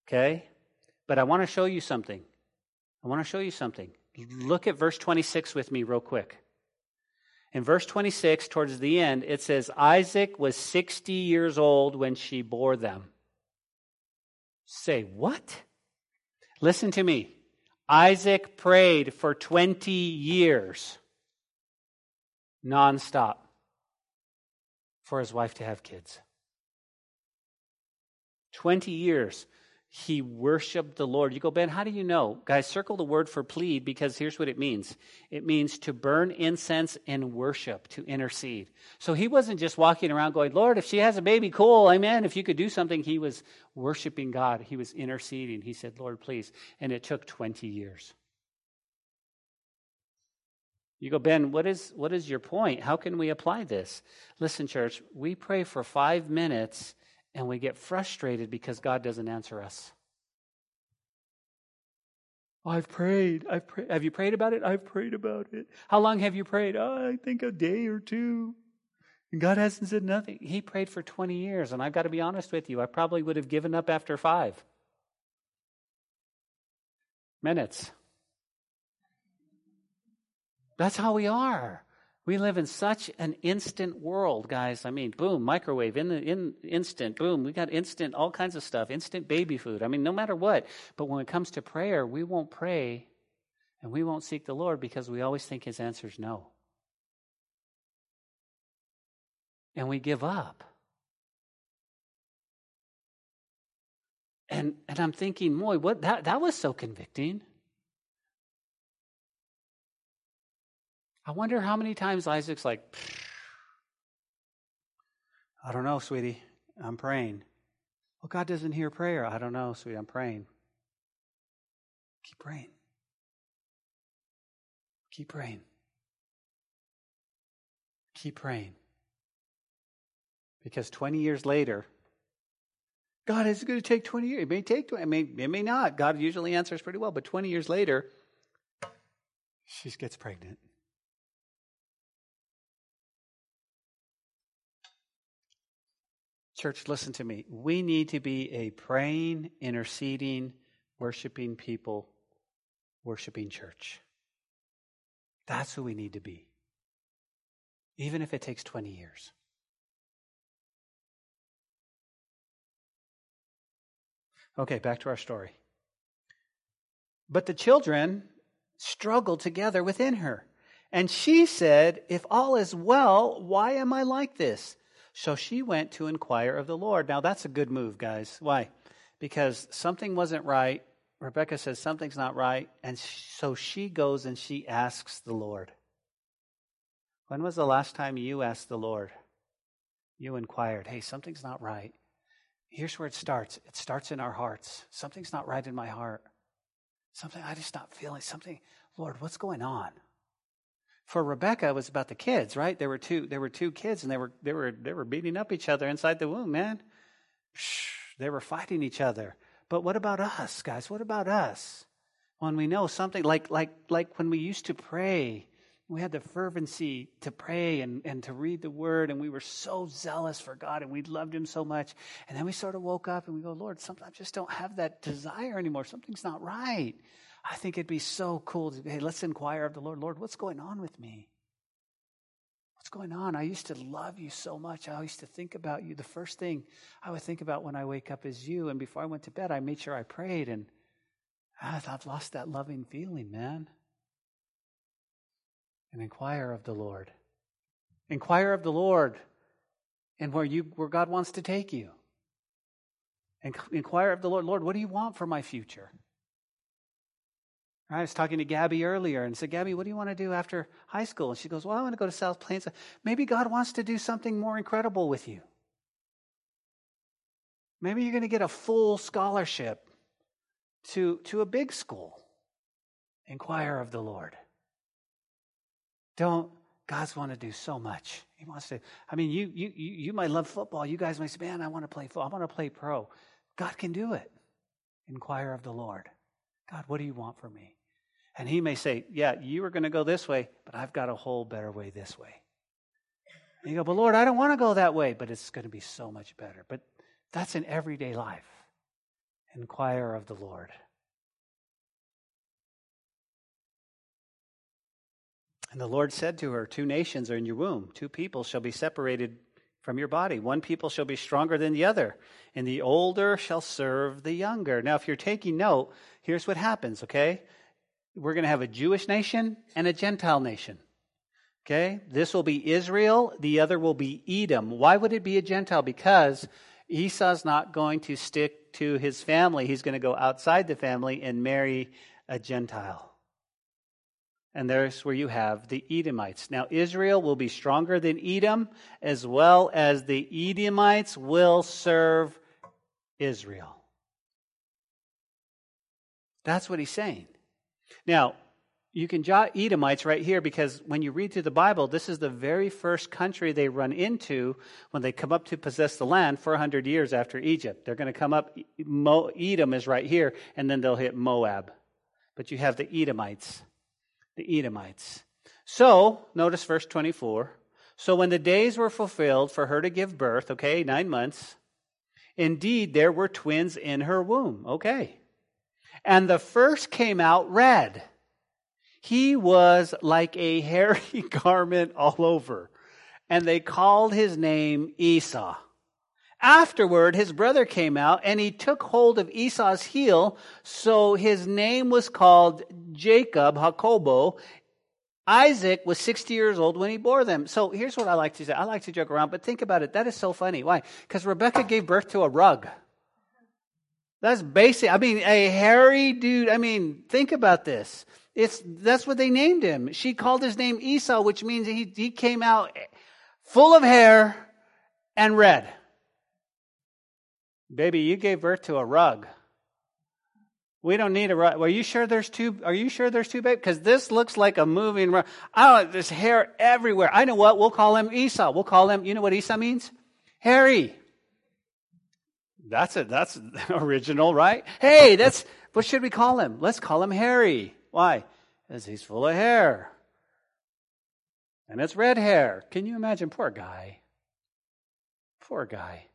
Okay? But I want to show you something. I want to show you something. Look at verse 26 with me, real quick. In verse 26, towards the end, it says, Isaac was 60 years old when she bore them. Say, what? Listen to me. Isaac prayed for 20 years nonstop for his wife to have kids. 20 years he worshiped the Lord. You go, Ben, how do you know? Guys, circle the word for plead because here's what it means it means to burn incense and worship, to intercede. So he wasn't just walking around going, Lord, if she has a baby, cool, amen. If you could do something, he was worshiping God. He was interceding. He said, Lord, please. And it took 20 years. You go, Ben, what is, what is your point? How can we apply this? Listen, church, we pray for five minutes and we get frustrated because God doesn't answer us. I've prayed. I've prayed. Have you prayed about it? I've prayed about it. How long have you prayed? Oh, I think a day or two. And God hasn't said nothing. He prayed for 20 years, and I've got to be honest with you, I probably would have given up after five minutes. That's how we are. We live in such an instant world, guys. I mean, boom, microwave in the in instant, boom. We got instant all kinds of stuff, instant baby food. I mean, no matter what. But when it comes to prayer, we won't pray and we won't seek the Lord because we always think his answer is no. And we give up. And and I'm thinking, boy, what that that was so convicting. I wonder how many times Isaac's like, I don't know, sweetie. I'm praying. Well, God doesn't hear prayer. I don't know, sweetie. I'm praying. Keep praying. Keep praying. Keep praying. Because 20 years later, God, is going to take 20 years. It may take 20, it may, it may not. God usually answers pretty well, but 20 years later, she gets pregnant. Church, listen to me. We need to be a praying, interceding, worshiping people, worshiping church. That's who we need to be, even if it takes 20 years. Okay, back to our story. But the children struggled together within her. And she said, If all is well, why am I like this? So she went to inquire of the Lord. Now, that's a good move, guys. Why? Because something wasn't right. Rebecca says something's not right. And so she goes and she asks the Lord. When was the last time you asked the Lord? You inquired, hey, something's not right. Here's where it starts it starts in our hearts. Something's not right in my heart. Something I just not feeling. Something, Lord, what's going on? For Rebecca, it was about the kids, right? There were two, there were two kids, and they were they were they were beating up each other inside the womb, man. They were fighting each other. But what about us, guys? What about us? When we know something like like like when we used to pray, we had the fervency to pray and, and to read the word, and we were so zealous for God and we loved him so much. And then we sort of woke up and we go, Lord, sometimes I just don't have that desire anymore. Something's not right. I think it'd be so cool to, hey, let's inquire of the Lord. Lord, what's going on with me? What's going on? I used to love you so much. I used to think about you. The first thing I would think about when I wake up is you. And before I went to bed, I made sure I prayed. And I've lost that loving feeling, man. And inquire of the Lord. Inquire of the Lord and where you where God wants to take you. And inquire of the Lord, Lord, what do you want for my future? I was talking to Gabby earlier and said, Gabby, what do you want to do after high school? And she goes, Well, I want to go to South Plains. Maybe God wants to do something more incredible with you. Maybe you're going to get a full scholarship to, to a big school. Inquire of the Lord. Don't, God's want to do so much. He wants to, I mean, you, you, you might love football. You guys might say, man, I want to play football. I want to play pro. God can do it. Inquire of the Lord. God, what do you want for me? And he may say, Yeah, you were going to go this way, but I've got a whole better way this way. And you go, But Lord, I don't want to go that way, but it's going to be so much better. But that's in everyday life. Inquire of the Lord. And the Lord said to her, Two nations are in your womb, two people shall be separated from your body. One people shall be stronger than the other, and the older shall serve the younger. Now, if you're taking note, here's what happens, okay? We're going to have a Jewish nation and a Gentile nation. Okay? This will be Israel, the other will be Edom. Why would it be a Gentile? Because Esau's not going to stick to his family. He's going to go outside the family and marry a Gentile. And there's where you have the Edomites. Now, Israel will be stronger than Edom, as well as the Edomites will serve Israel. That's what he's saying. Now, you can jot Edomites right here because when you read through the Bible, this is the very first country they run into when they come up to possess the land 400 years after Egypt. They're going to come up, Edom is right here, and then they'll hit Moab. But you have the Edomites. The Edomites. So, notice verse 24. So when the days were fulfilled for her to give birth, okay, nine months, indeed there were twins in her womb, okay. And the first came out red. He was like a hairy garment all over. And they called his name Esau. Afterward, his brother came out and he took hold of Esau's heel. So his name was called Jacob, Jacobo. Isaac was 60 years old when he bore them. So here's what I like to say. I like to joke around, but think about it. That is so funny. Why? Because Rebecca gave birth to a rug. That's basic. I mean, a hairy dude. I mean, think about this. It's, that's what they named him. She called his name Esau, which means he, he came out full of hair and red. Baby, you gave birth to a rug. We don't need a rug. Are you sure there's two? Are you sure there's two babies? Because this looks like a moving rug. Oh, there's hair everywhere. I know what. We'll call him Esau. We'll call him, you know what Esau means? Hairy. That's it. That's original, right? Hey, that's, what should we call him? Let's call him Harry. Why? Because he's full of hair. And it's red hair. Can you imagine? Poor guy. Poor guy.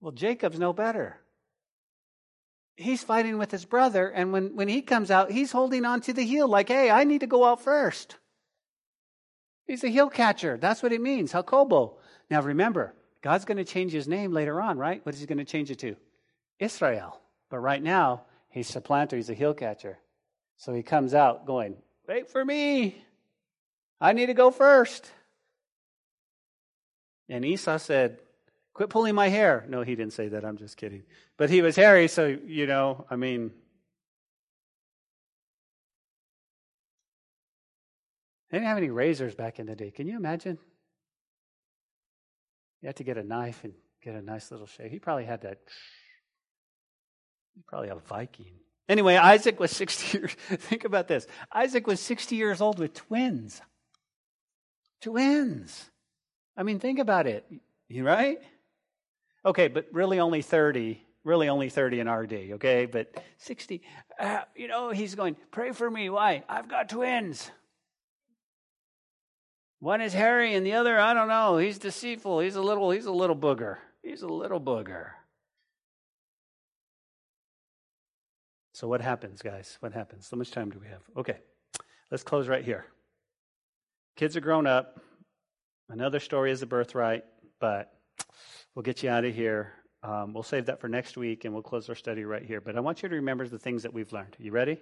Well, Jacob's no better. He's fighting with his brother, and when, when he comes out, he's holding on to the heel, like, hey, I need to go out first. He's a heel catcher. That's what it means, Jacobo. Now remember, God's going to change his name later on, right? What is he going to change it to? Israel. But right now, he's supplanter, he's a heel catcher. So he comes out going, Wait for me. I need to go first. And Esau said, Quit pulling my hair. No, he didn't say that. I'm just kidding. But he was hairy, so, you know, I mean. They didn't have any razors back in the day. Can you imagine? You had to get a knife and get a nice little shave. He probably had that. He's probably a Viking. Anyway, Isaac was 60 years. Think about this. Isaac was 60 years old with twins. Twins. I mean, think about it. You right? Okay, but really only 30. Really only 30 in our day, okay? But 60. Uh, you know, he's going, pray for me. Why? I've got twins. One is hairy and the other, I don't know. He's deceitful. He's a little, he's a little booger. He's a little booger. So what happens, guys? What happens? How much time do we have? Okay. Let's close right here. Kids are grown up. Another story is the birthright, but we'll get you out of here. Um, we'll save that for next week and we'll close our study right here. But I want you to remember the things that we've learned. You ready?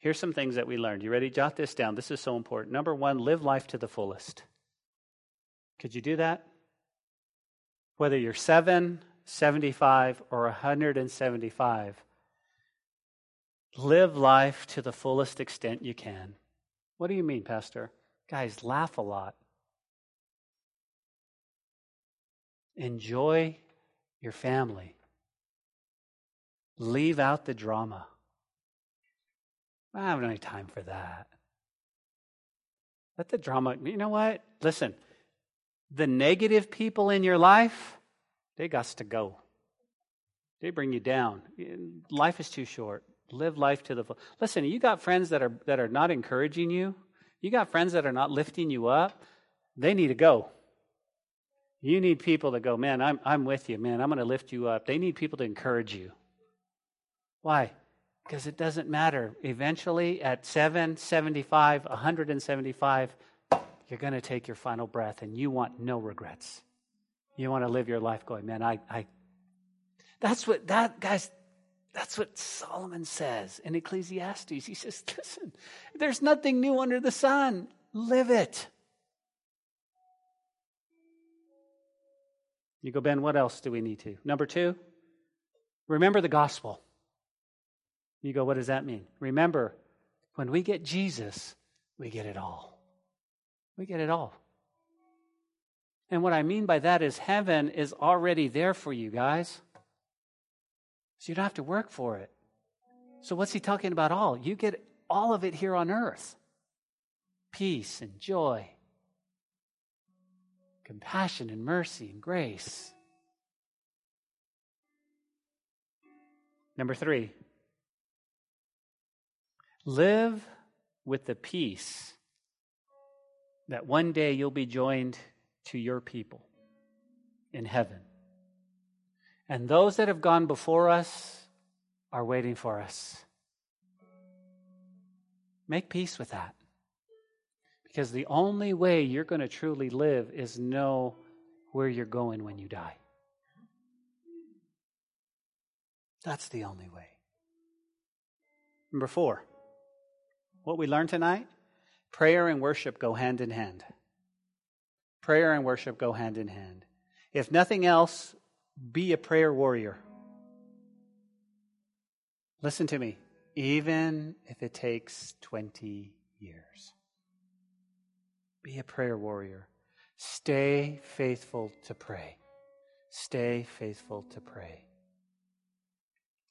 Here's some things that we learned. You ready? Jot this down. This is so important. Number one, live life to the fullest. Could you do that? Whether you're 7, 75, or 175, live life to the fullest extent you can. What do you mean, Pastor? Guys, laugh a lot. Enjoy your family. Leave out the drama. I don't have any time for that. Let the drama, you know what? Listen, the negative people in your life, they got to go. They bring you down. Life is too short. Live life to the full. Listen, you got friends that are that are not encouraging you. You got friends that are not lifting you up. They need to go. You need people to go, man, I'm I'm with you, man. I'm going to lift you up. They need people to encourage you. Why? Because it doesn't matter. Eventually, at 775, 175, you're going to take your final breath and you want no regrets. You want to live your life going, man, I, I. That's what, that, guys, that's what Solomon says in Ecclesiastes. He says, listen, there's nothing new under the sun. Live it. You go, Ben, what else do we need to? Number two, remember the gospel. You go, what does that mean? Remember, when we get Jesus, we get it all. We get it all. And what I mean by that is heaven is already there for you guys. So you don't have to work for it. So what's he talking about all? You get all of it here on earth peace and joy, compassion and mercy and grace. Number three, Live with the peace that one day you'll be joined to your people in heaven. And those that have gone before us are waiting for us. Make peace with that. Because the only way you're going to truly live is know where you're going when you die. That's the only way. Number four, what we learned tonight prayer and worship go hand in hand. Prayer and worship go hand in hand. If nothing else, be a prayer warrior. Listen to me, even if it takes 20 years. Be a prayer warrior. Stay faithful to pray. Stay faithful to pray.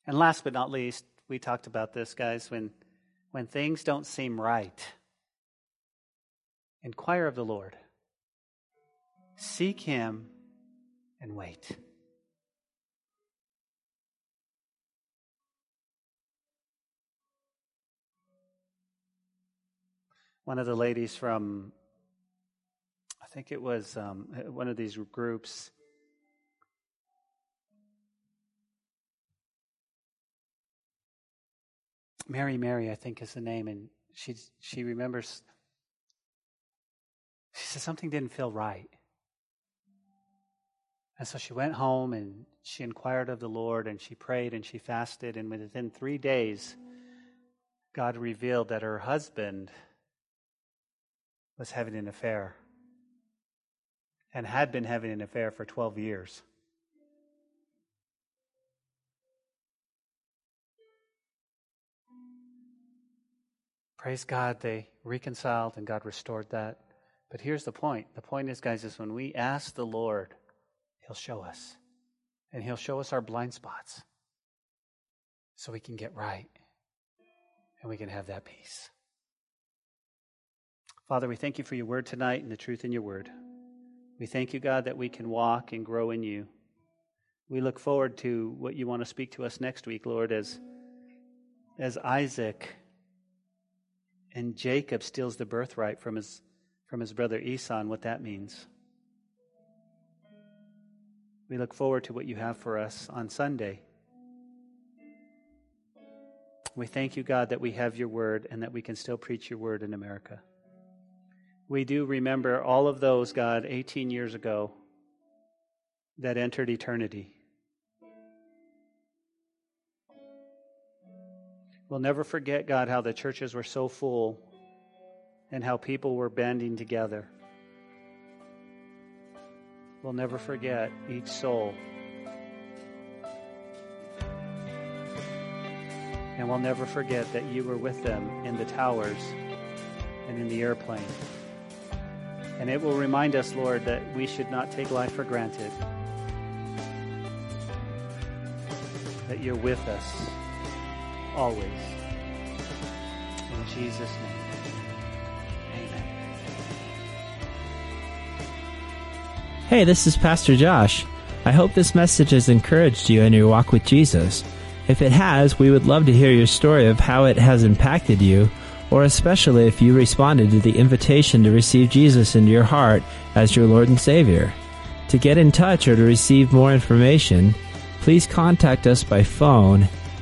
And last but not least, we talked about this, guys, when, when things don't seem right, inquire of the Lord. Seek Him and wait. One of the ladies from, I think it was um, one of these groups, Mary Mary, I think is the name, and she she remembers. She said something didn't feel right, and so she went home and she inquired of the Lord and she prayed and she fasted, and within three days, God revealed that her husband was having an affair and had been having an affair for 12 years. Praise God, they reconciled and God restored that. But here's the point. The point is, guys, is when we ask the Lord, He'll show us. And He'll show us our blind spots so we can get right and we can have that peace. Father, we thank you for your word tonight and the truth in your word. We thank you, God, that we can walk and grow in you. We look forward to what you want to speak to us next week, Lord, as, as Isaac and Jacob steals the birthright from his, from his brother Esau and what that means. We look forward to what you have for us on Sunday. We thank you, God, that we have your word and that we can still preach your word in America. We do remember all of those, God, 18 years ago that entered eternity. We'll never forget, God, how the churches were so full and how people were banding together. We'll never forget each soul. And we'll never forget that you were with them in the towers and in the airplane. And it will remind us, Lord, that we should not take life for granted. That you're with us always. In Jesus' name. Amen. Hey, this is Pastor Josh. I hope this message has encouraged you in your walk with Jesus. If it has, we would love to hear your story of how it has impacted you, or especially if you responded to the invitation to receive Jesus into your heart as your Lord and Savior. To get in touch or to receive more information, please contact us by phone